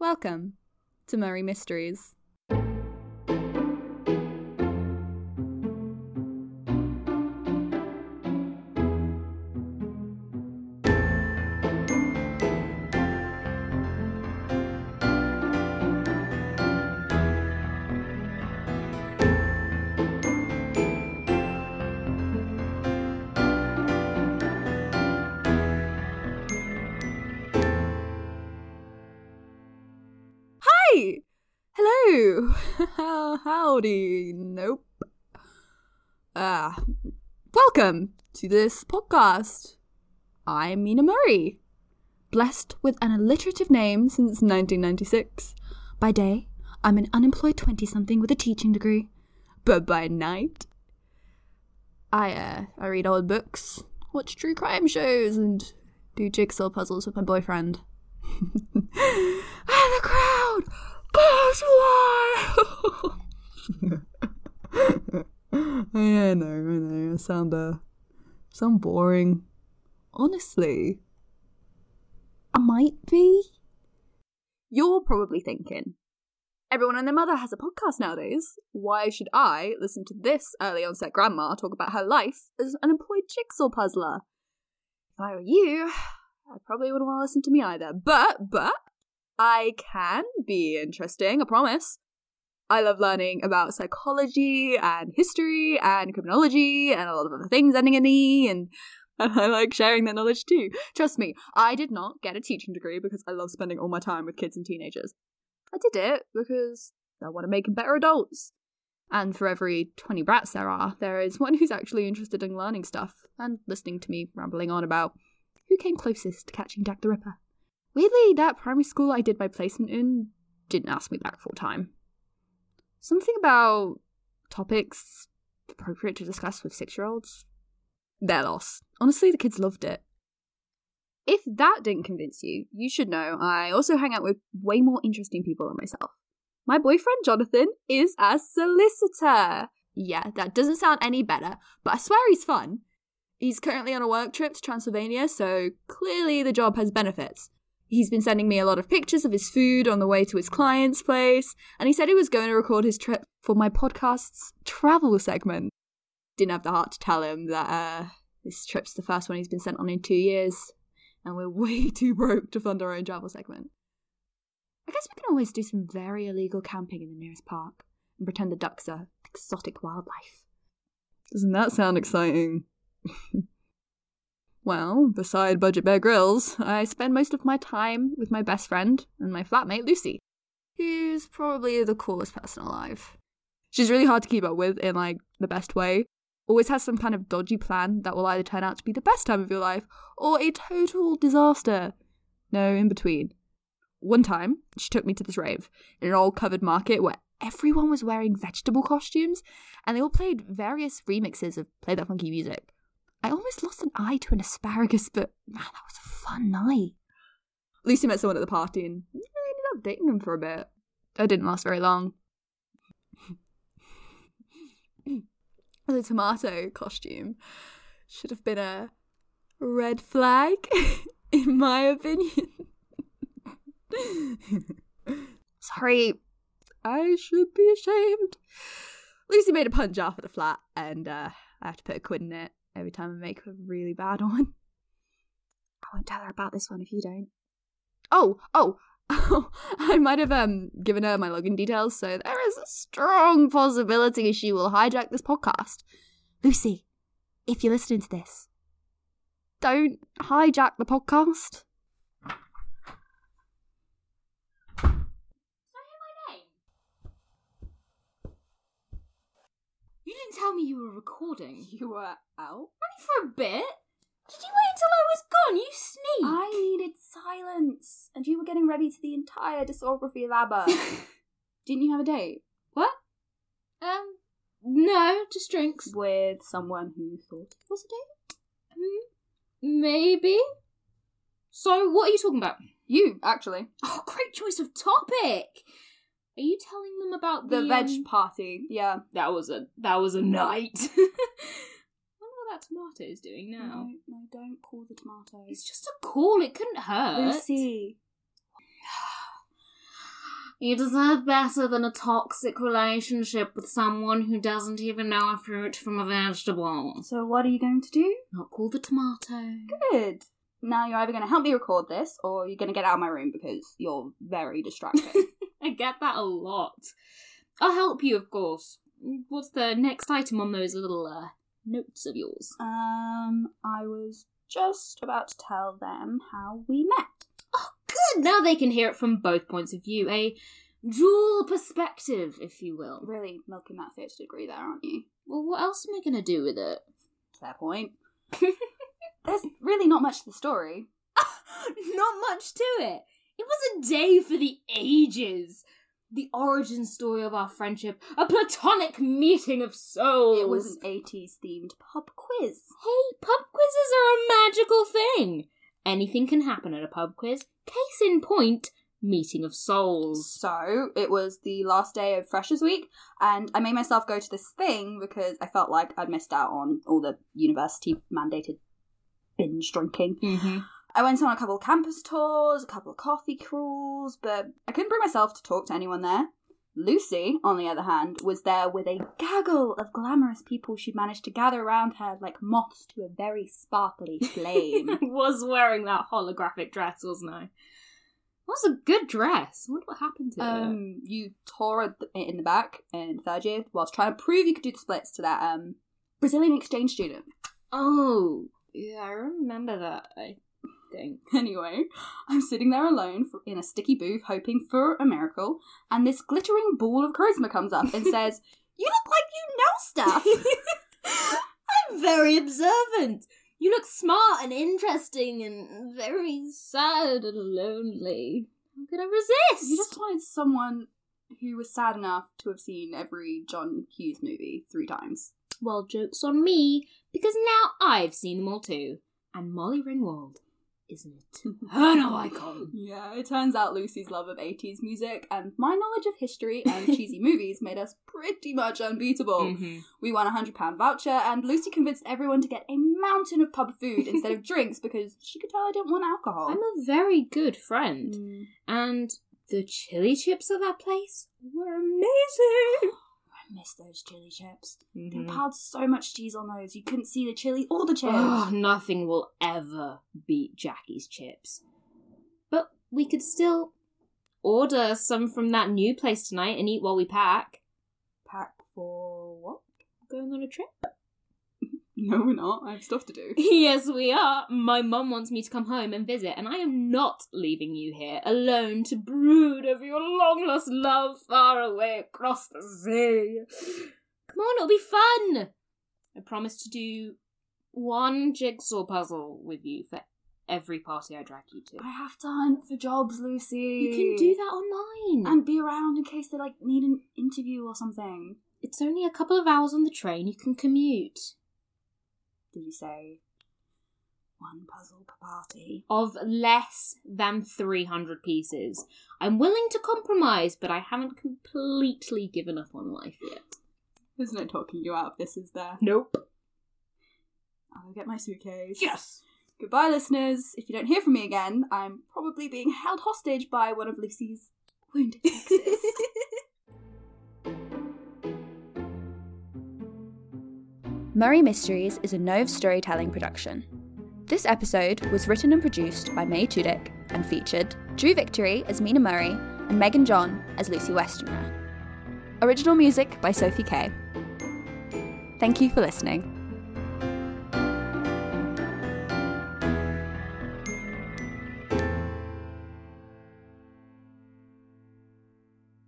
Welcome to Murray Mysteries. Howdy! Nope. Ah, welcome to this podcast. I'm Mina Murray, blessed with an alliterative name since 1996. By day, I'm an unemployed 20 something with a teaching degree, but by night, I, uh, I read old books, watch true crime shows, and do jigsaw puzzles with my boyfriend. and the crowd goes wild. I know, I know. I sound uh, sound boring. Honestly, I might be. You're probably thinking, everyone and their mother has a podcast nowadays. Why should I listen to this early onset grandma talk about her life as an employed jigsaw puzzler? If I were you, I probably wouldn't want to listen to me either. But, but, I can be interesting, I promise. I love learning about psychology and history and criminology and a lot of other things ending in E and, and I like sharing that knowledge too. Trust me, I did not get a teaching degree because I love spending all my time with kids and teenagers. I did it because I want to make them better adults. And for every 20 brats there are, there is one who's actually interested in learning stuff and listening to me rambling on about who came closest to catching Jack the Ripper. Weirdly, that primary school I did my placement in didn't ask me back full time. Something about topics appropriate to discuss with six year olds. Their loss. Honestly, the kids loved it. If that didn't convince you, you should know I also hang out with way more interesting people than myself. My boyfriend Jonathan is a solicitor. Yeah, that doesn't sound any better, but I swear he's fun. He's currently on a work trip to Transylvania, so clearly the job has benefits. He's been sending me a lot of pictures of his food on the way to his client's place, and he said he was going to record his trip for my podcast's travel segment. Didn't have the heart to tell him that uh, this trip's the first one he's been sent on in two years, and we're way too broke to fund our own travel segment. I guess we can always do some very illegal camping in the nearest park and pretend the ducks are exotic wildlife. Doesn't that sound exciting? well, beside Budget Bear Grylls, I spend most of my time with my best friend and my flatmate Lucy, who's probably the coolest person alive. She's really hard to keep up with in like the best way. Always has some kind of dodgy plan that will either turn out to be the best time of your life or a total disaster. No in between. One time, she took me to this rave in an old covered market where everyone was wearing vegetable costumes and they all played various remixes of Play That Funky Music. I almost lost an eye to an asparagus, but man, that was a fun night. Lucy met someone at the party and I ended up dating him for a bit. That didn't last very long. the tomato costume should have been a red flag, in my opinion. Sorry, I should be ashamed. Lucy made a punch off at the flat, and uh, I have to put a quid in it every time I make a really bad one. I won't tell her about this one if you don't. Oh, oh, I might have um given her my login details, so there is a strong possibility she will hijack this podcast. Lucy, if you're listening to this, don't hijack the podcast. You didn't tell me you were recording. You were out? Only for a bit. Did you wait until I was gone? You sneak. I needed silence, and you were getting ready to the entire discography of ABBA. Didn't you have a date? What? Um, no, just drinks. With someone who you thought it was a date? Hmm, maybe. So, what are you talking about? You, actually. Oh, great choice of topic. Are you telling them about The the, veg um, party, yeah. That was a that was a night. I wonder what that tomato is doing now. No, no, don't call the tomatoes. It's just a call. It couldn't hurt. Lucy. You deserve better than a toxic relationship with someone who doesn't even know a fruit from a vegetable. So what are you going to do? Not call the tomato. Good. Now you're either going to help me record this or you're going to get out of my room because you're very distracting. I get that a lot. I'll help you, of course. What's the next item on those little uh, notes of yours? um, I was just about to tell them how we met. Oh, good. Now they can hear it from both points of view. A dual perspective, if you will. Really milking that theatre degree there, aren't you? Well, what else am I going to do with it? Fair point. There's really not much to the story. Not much to it. It was a day for the ages. The origin story of our friendship, a platonic meeting of souls. It was an 80s themed pub quiz. Hey, pub quizzes are a magical thing. Anything can happen at a pub quiz. Case in point, meeting of souls. So it was the last day of Freshers Week, and I made myself go to this thing because I felt like I'd missed out on all the university mandated binge drinking. Mm-hmm. I went on a couple of campus tours, a couple of coffee crawls, but I couldn't bring myself to talk to anyone there. Lucy, on the other hand, was there with a gaggle of glamorous people she'd managed to gather around her like moths to a very sparkly flame. Was wearing that holographic dress, wasn't I? That was a good dress. I wonder what happened to it. um, you tore it in the back in third year whilst trying to prove you could do the splits to that um Brazilian exchange student. Oh, yeah, I remember that. I Anyway, I'm sitting there alone for, in a sticky booth hoping for a miracle, and this glittering ball of charisma comes up and says, You look like you know stuff! I'm very observant. You look smart and interesting and very sad and lonely. How could I resist? you just wanted someone who was sad enough to have seen every John Hughes movie three times. Well, joke's on me, because now I've seen them all too. And Molly Ringwald is an eternal icon. Yeah, it turns out Lucy's love of 80s music and my knowledge of history and cheesy movies made us pretty much unbeatable. Mhm. We won a £100 voucher, and Lucy convinced everyone to get a mountain of pub food instead of drinks because she could tell I didn't want alcohol. I'm a very good friend. Mm. And the chili chips at that place were amazing. I miss those chili chips. They Mhm. piled so much cheese on those, you couldn't see the chili or the chips. Oh, nothing will ever beat Jackie's chips. But we could still order some from that new place tonight and eat while we pack. Pack for what? Going on a trip? No, we're not. I have stuff to do. yes, we are. My mum wants me to come home and visit, and I am not leaving you here alone to brood over your long lost love far away across the sea. Come on, it'll be fun. I promise to do one jigsaw puzzle with you for every party I drag you to. I have to hunt for jobs, Lucy. You can do that online. And be around in case they like need an interview or something. it's only a couple of hours on the train. You can commute. Did you say one puzzle per party? Of less than 300 pieces. I'm willing to compromise, but I haven't completely given up on life yet. There's no talking you out of this, is there? Nope. I'll get my suitcase. Yes. Goodbye, listeners. If you don't hear from me again, I'm probably being held hostage by one of Lucy's wounded exes. Murray Mysteries is a Nove storytelling production. This episode was written and produced by May Tudyk and featured Drew Victory as Mina Murray and Megan John as Lucy Westenra. Original music by Sophie Kay. Thank you for listening.